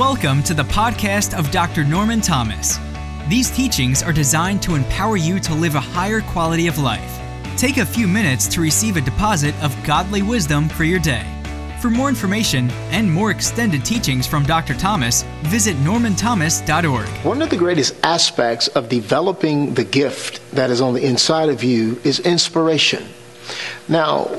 Welcome to the podcast of Dr. Norman Thomas. These teachings are designed to empower you to live a higher quality of life. Take a few minutes to receive a deposit of godly wisdom for your day. For more information and more extended teachings from Dr. Thomas, visit normanthomas.org. One of the greatest aspects of developing the gift that is on the inside of you is inspiration. Now,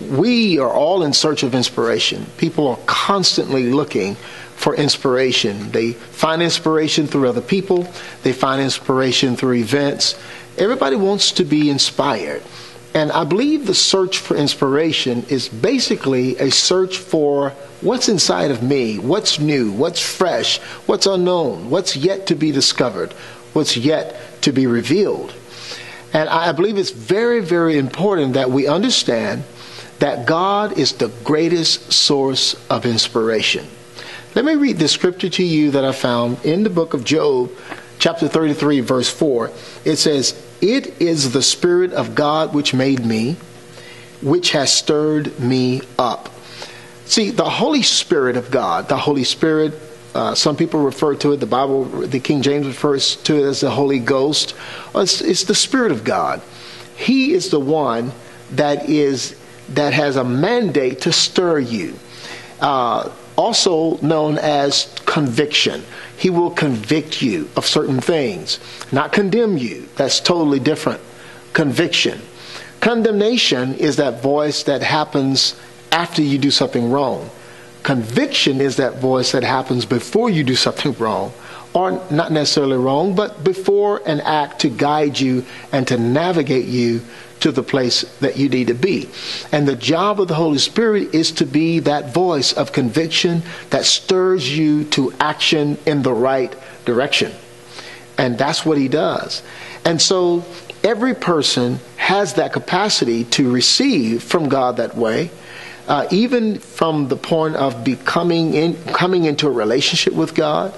we are all in search of inspiration. People are constantly looking for inspiration. They find inspiration through other people, they find inspiration through events. Everybody wants to be inspired. And I believe the search for inspiration is basically a search for what's inside of me, what's new, what's fresh, what's unknown, what's yet to be discovered, what's yet to be revealed. And I believe it's very, very important that we understand that God is the greatest source of inspiration. Let me read the scripture to you that I found in the book of Job, chapter 33, verse 4. It says, It is the Spirit of God which made me, which has stirred me up. See, the Holy Spirit of God, the Holy Spirit, uh, some people refer to it, the Bible, the King James refers to it as the Holy Ghost. It's, it's the Spirit of God. He is the one that is that has a mandate to stir you. Uh, also known as conviction. He will convict you of certain things, not condemn you. That's totally different. Conviction. Condemnation is that voice that happens after you do something wrong. Conviction is that voice that happens before you do something wrong, or not necessarily wrong, but before an act to guide you and to navigate you to the place that you need to be. And the job of the Holy Spirit is to be that voice of conviction that stirs you to action in the right direction. And that's what he does. And so every person has that capacity to receive from God that way uh, even from the point of becoming in, coming into a relationship with God,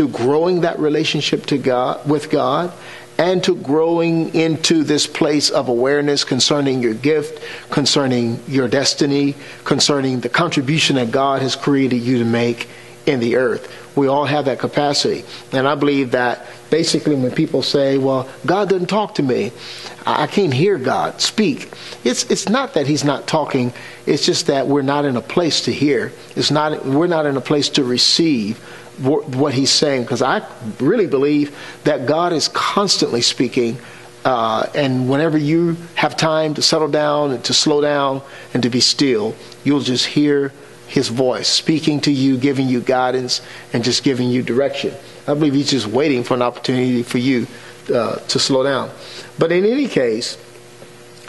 to growing that relationship to God with God, and to growing into this place of awareness concerning your gift, concerning your destiny, concerning the contribution that God has created you to make in the earth. We all have that capacity. And I believe that basically when people say, well, God doesn't talk to me, I can't hear God speak. It's, it's not that he's not talking. It's just that we're not in a place to hear. It's not, we're not in a place to receive what he's saying because I really believe that God is constantly speaking. Uh, and whenever you have time to settle down and to slow down and to be still, you'll just hear his voice speaking to you, giving you guidance, and just giving you direction. I believe he's just waiting for an opportunity for you uh, to slow down. But in any case,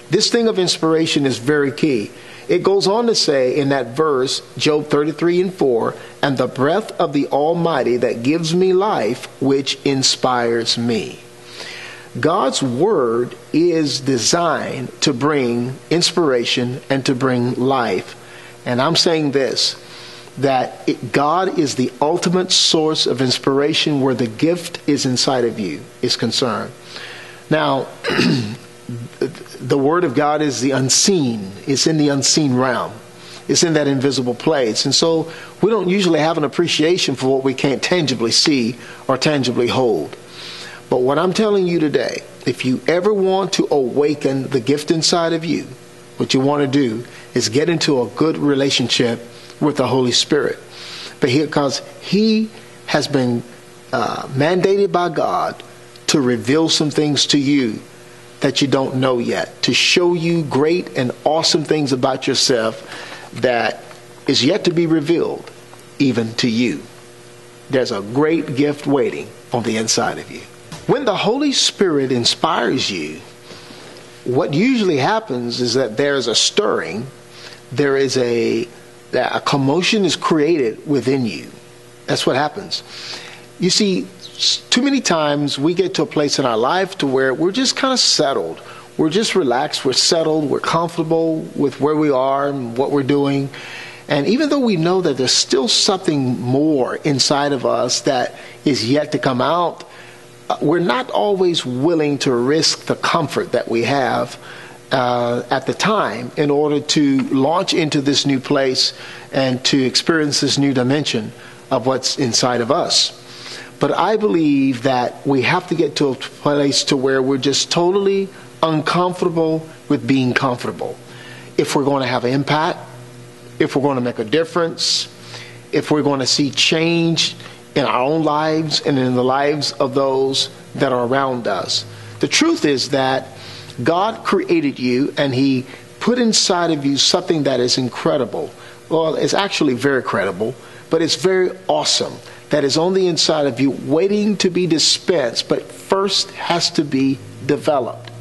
this thing of inspiration is very key. It goes on to say in that verse, Job 33 and 4, and the breath of the Almighty that gives me life, which inspires me. God's word is designed to bring inspiration and to bring life. And I'm saying this that it, God is the ultimate source of inspiration where the gift is inside of you is concerned. Now, the Word of God is the unseen, it's in the unseen realm, it's in that invisible place. And so we don't usually have an appreciation for what we can't tangibly see or tangibly hold. But what I'm telling you today, if you ever want to awaken the gift inside of you, what you want to do is get into a good relationship with the Holy Spirit. Because He has been uh, mandated by God to reveal some things to you that you don't know yet, to show you great and awesome things about yourself that is yet to be revealed even to you. There's a great gift waiting on the inside of you. When the Holy Spirit inspires you, what usually happens is that there's a stirring, there is a a commotion is created within you. That's what happens. You see, too many times we get to a place in our life to where we're just kind of settled. We're just relaxed, we're settled, we're comfortable with where we are and what we're doing. And even though we know that there's still something more inside of us that is yet to come out, we're not always willing to risk the comfort that we have uh, at the time in order to launch into this new place and to experience this new dimension of what's inside of us. But I believe that we have to get to a place to where we're just totally uncomfortable with being comfortable. If we're going to have an impact, if we're going to make a difference, if we're going to see change in our own lives and in the lives of those that are around us. The truth is that God created you and He put inside of you something that is incredible. Well, it's actually very credible, but it's very awesome that is on the inside of you waiting to be dispensed, but first has to be developed.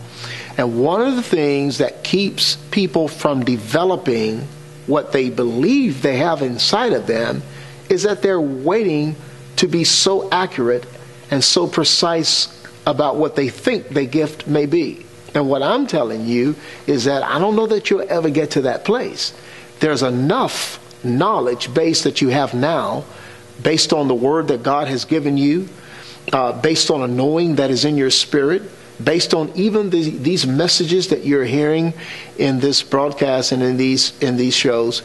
And one of the things that keeps people from developing what they believe they have inside of them is that they're waiting to be so accurate and so precise about what they think their gift may be. And what I'm telling you is that I don't know that you'll ever get to that place. There's enough knowledge base that you have now, based on the word that God has given you, uh, based on a knowing that is in your spirit, based on even the, these messages that you're hearing in this broadcast and in these in these shows,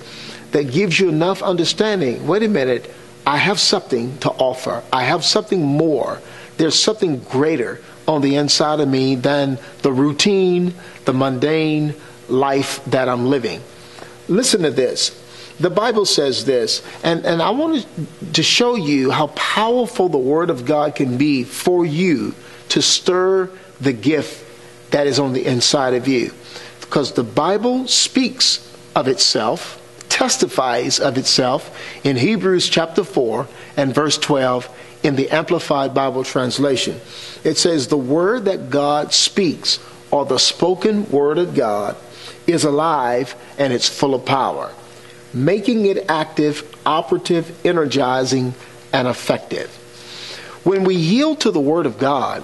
that gives you enough understanding. Wait a minute, I have something to offer. I have something more. There's something greater on the inside of me than the routine, the mundane life that I'm living. Listen to this. The Bible says this, and, and I wanted to show you how powerful the Word of God can be for you to stir the gift that is on the inside of you. Because the Bible speaks of itself, testifies of itself in Hebrews chapter 4 and verse 12 in the Amplified Bible translation. It says, The word that God speaks, or the spoken word of God, is alive and it's full of power, making it active, operative, energizing, and effective. When we yield to the word of God,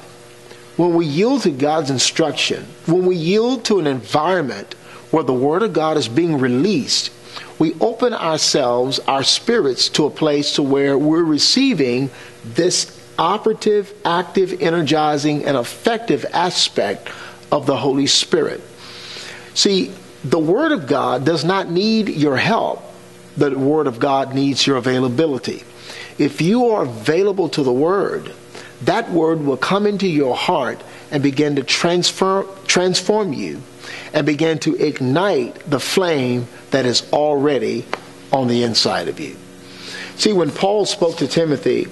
when we yield to God's instruction, when we yield to an environment where the word of God is being released, we open ourselves, our spirits, to a place to where we're receiving this operative, active, energizing, and effective aspect of the Holy Spirit. See, the Word of God does not need your help, the Word of God needs your availability. If you are available to the Word, that Word will come into your heart and begin to transfer, transform you and begin to ignite the flame that is already on the inside of you. See, when Paul spoke to Timothy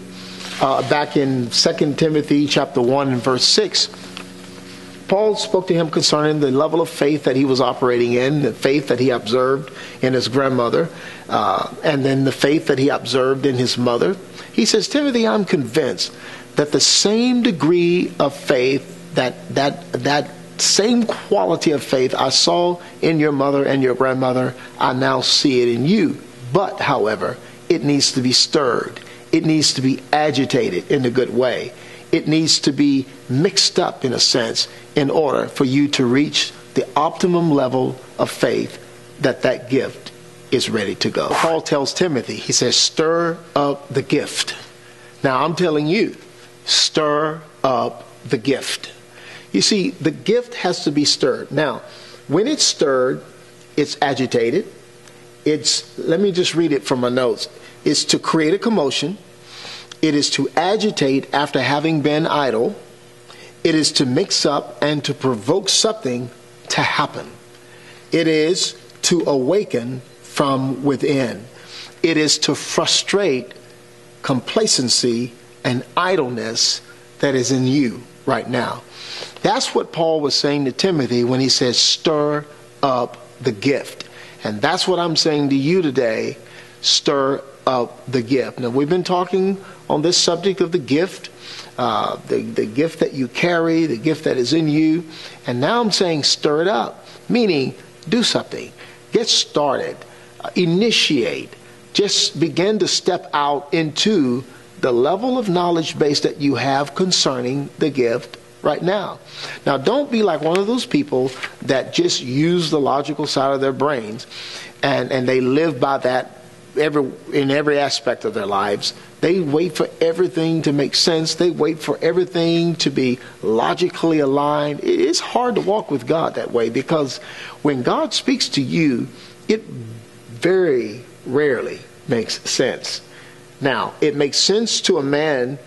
uh, back in 2 Timothy chapter 1 and verse 6, Paul spoke to him concerning the level of faith that he was operating in, the faith that he observed in his grandmother, uh, and then the faith that he observed in his mother. He says, Timothy, I'm convinced that the same degree of faith, that, that, that same quality of faith I saw in your mother and your grandmother, I now see it in you. But, however, it needs to be stirred. It needs to be agitated in a good way. It needs to be mixed up, in a sense, in order for you to reach the optimum level of faith that that gift is ready to go. Paul tells Timothy, he says, stir up the gift. Now, I'm telling you, stir up the gift. You see, the gift has to be stirred. Now, when it's stirred, it's agitated. It's, let me just read it from my notes. It's to create a commotion. It is to agitate after having been idle. It is to mix up and to provoke something to happen. It is to awaken from within. It is to frustrate complacency and idleness that is in you right now. That's what Paul was saying to Timothy when he says, stir up the gift. And that's what I'm saying to you today stir up the gift. Now, we've been talking on this subject of the gift, uh, the, the gift that you carry, the gift that is in you. And now I'm saying stir it up, meaning do something, get started, uh, initiate, just begin to step out into the level of knowledge base that you have concerning the gift right now. Now, don't be like one of those people that just use the logical side of their brains and, and they live by that every, in every aspect of their lives. They wait for everything to make sense. They wait for everything to be logically aligned. It is hard to walk with God that way because when God speaks to you, it very rarely makes sense. Now, it makes sense to a man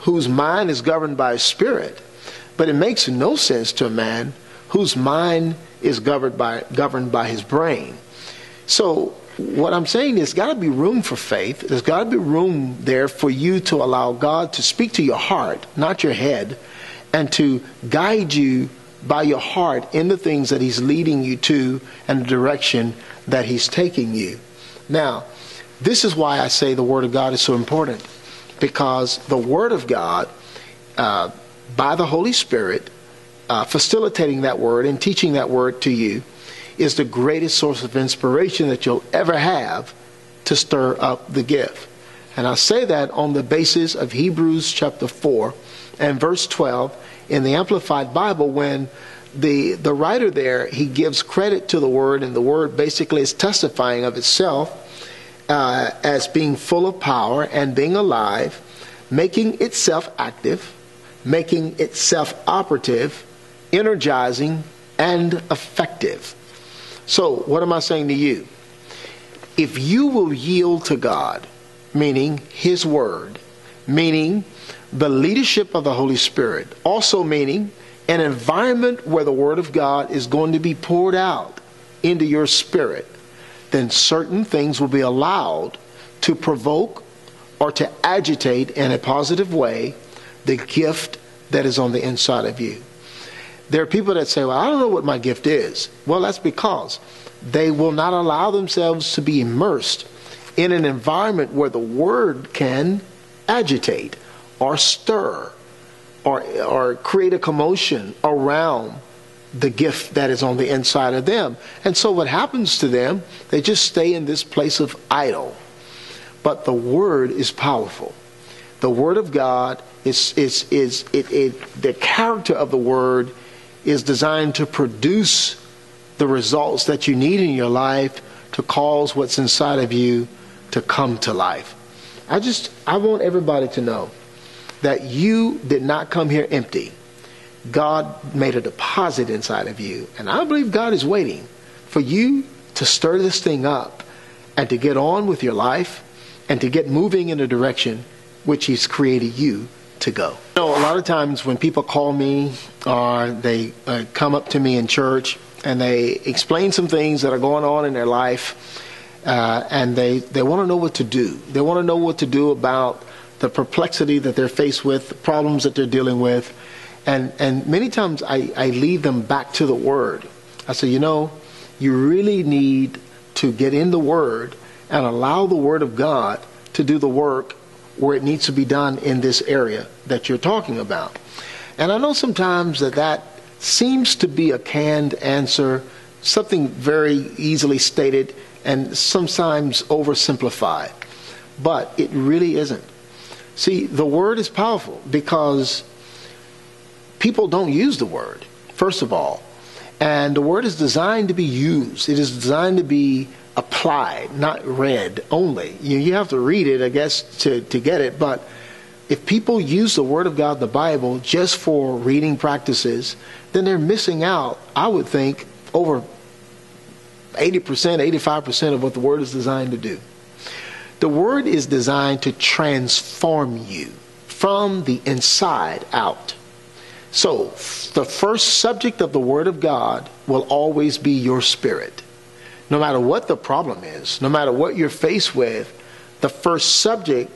whose mind is governed by his spirit, but it makes no sense to a man whose mind is governed by, governed by his brain. So, what I'm saying is, got to be room for faith. There's got to be room there for you to allow God to speak to your heart, not your head, and to guide you by your heart in the things that He's leading you to and the direction that He's taking you. Now, this is why I say the Word of God is so important, because the Word of God, uh, by the Holy Spirit, uh, facilitating that Word and teaching that Word to you, is the greatest source of inspiration that you'll ever have to stir up the gift. And I say that on the basis of Hebrews chapter 4 and verse 12 in the Amplified Bible when the, the writer there, he gives credit to the word, and the word basically is testifying of itself uh, as being full of power and being alive, making itself active, making itself operative, energizing, and effective. So, what am I saying to you? If you will yield to God, meaning His Word, meaning the leadership of the Holy Spirit, also meaning an environment where the Word of God is going to be poured out into your spirit, then certain things will be allowed to provoke or to agitate in a positive way the gift that is on the inside of you. There are people that say, Well, I don't know what my gift is. Well, that's because they will not allow themselves to be immersed in an environment where the Word can agitate or stir or, or create a commotion around the gift that is on the inside of them. And so what happens to them, they just stay in this place of idle. But the word is powerful. The word of God is is is it, it the character of the word is designed to produce the results that you need in your life to cause what's inside of you to come to life. I just I want everybody to know that you did not come here empty. God made a deposit inside of you. And I believe God is waiting for you to stir this thing up and to get on with your life and to get moving in the direction which He's created you to go. You know, a lot of times when people call me or they uh, come up to me in church and they explain some things that are going on in their life uh, and they, they want to know what to do. They want to know what to do about the perplexity that they're faced with, the problems that they're dealing with. And, and many times I, I lead them back to the Word. I say, you know, you really need to get in the Word and allow the Word of God to do the work where it needs to be done in this area that you're talking about. And I know sometimes that that seems to be a canned answer, something very easily stated and sometimes oversimplified. But it really isn't. See, the word is powerful because people don't use the word, first of all. And the word is designed to be used, it is designed to be applied, not read only. You, you have to read it, I guess, to, to get it. But if people use the Word of God, the Bible, just for reading practices, then they're missing out, I would think, over 80%, 85% of what the Word is designed to do. The word is designed to transform you from the inside out. So, the first subject of the Word of God will always be your spirit. No matter what the problem is, no matter what you're faced with, the first subject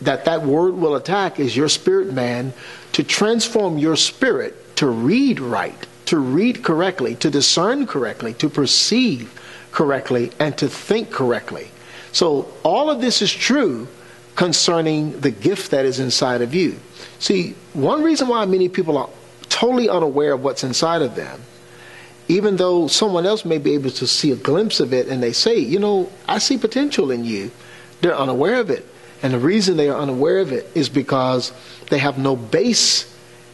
that that Word will attack is your spirit man to transform your spirit to read right, to read correctly, to discern correctly, to perceive correctly, and to think correctly. So all of this is true concerning the gift that is inside of you. See, one reason why many people are totally unaware of what's inside of them, even though someone else may be able to see a glimpse of it and they say, you know, I see potential in you, they're unaware of it. And the reason they are unaware of it is because they have no base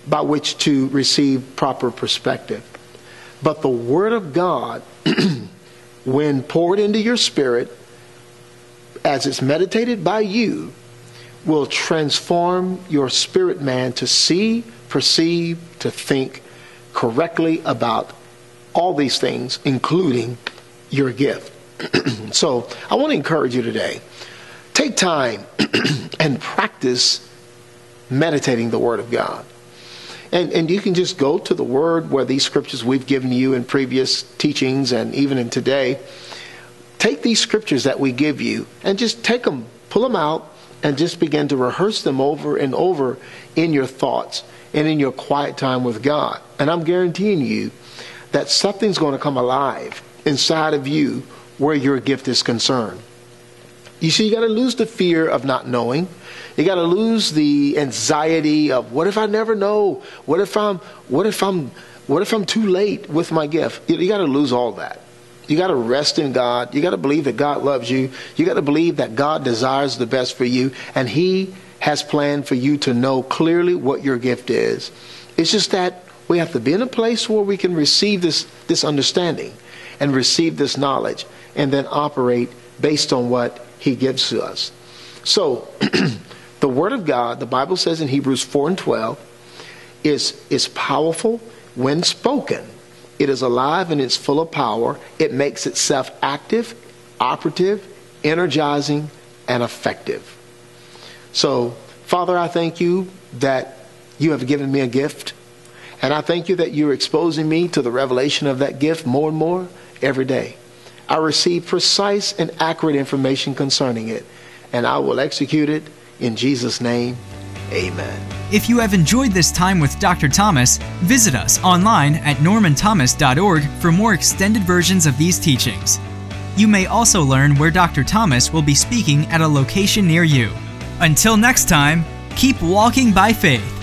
by which to receive proper perspective. But the Word of God, when poured into your spirit, as it's meditated by you, will transform your spirit man to see, perceive, to think correctly about all these things, including your gift. so I want to encourage you today take time and practice meditating the Word of God. And, and you can just go to the Word where these scriptures we've given you in previous teachings and even in today. Take these scriptures that we give you and just take them, pull them out, and just begin to rehearse them over and over in your thoughts and in your quiet time with God. And I'm guaranteeing you that something's going to come alive inside of you where your gift is concerned. You see, you got to lose the fear of not knowing. You got to lose the anxiety of what if I never know? What if I'm what if I'm what if I'm too late with my gift? You, you got to lose all that. You got to rest in God. You got to believe that God loves you. You got to believe that God desires the best for you and he has planned for you to know clearly what your gift is. It's just that we have to be in a place where we can receive this this understanding and receive this knowledge and then operate based on what he gives to us. So, the Word of God, the Bible says in Hebrews 4 and 12, is, is powerful when spoken. It is alive and it's full of power. It makes itself active, operative, energizing, and effective. So, Father, I thank you that you have given me a gift. And I thank you that you're exposing me to the revelation of that gift more and more every day. I receive precise and accurate information concerning it, and I will execute it in Jesus' name. Amen. If you have enjoyed this time with Dr. Thomas, visit us online at normanthomas.org for more extended versions of these teachings. You may also learn where Dr. Thomas will be speaking at a location near you. Until next time, keep walking by faith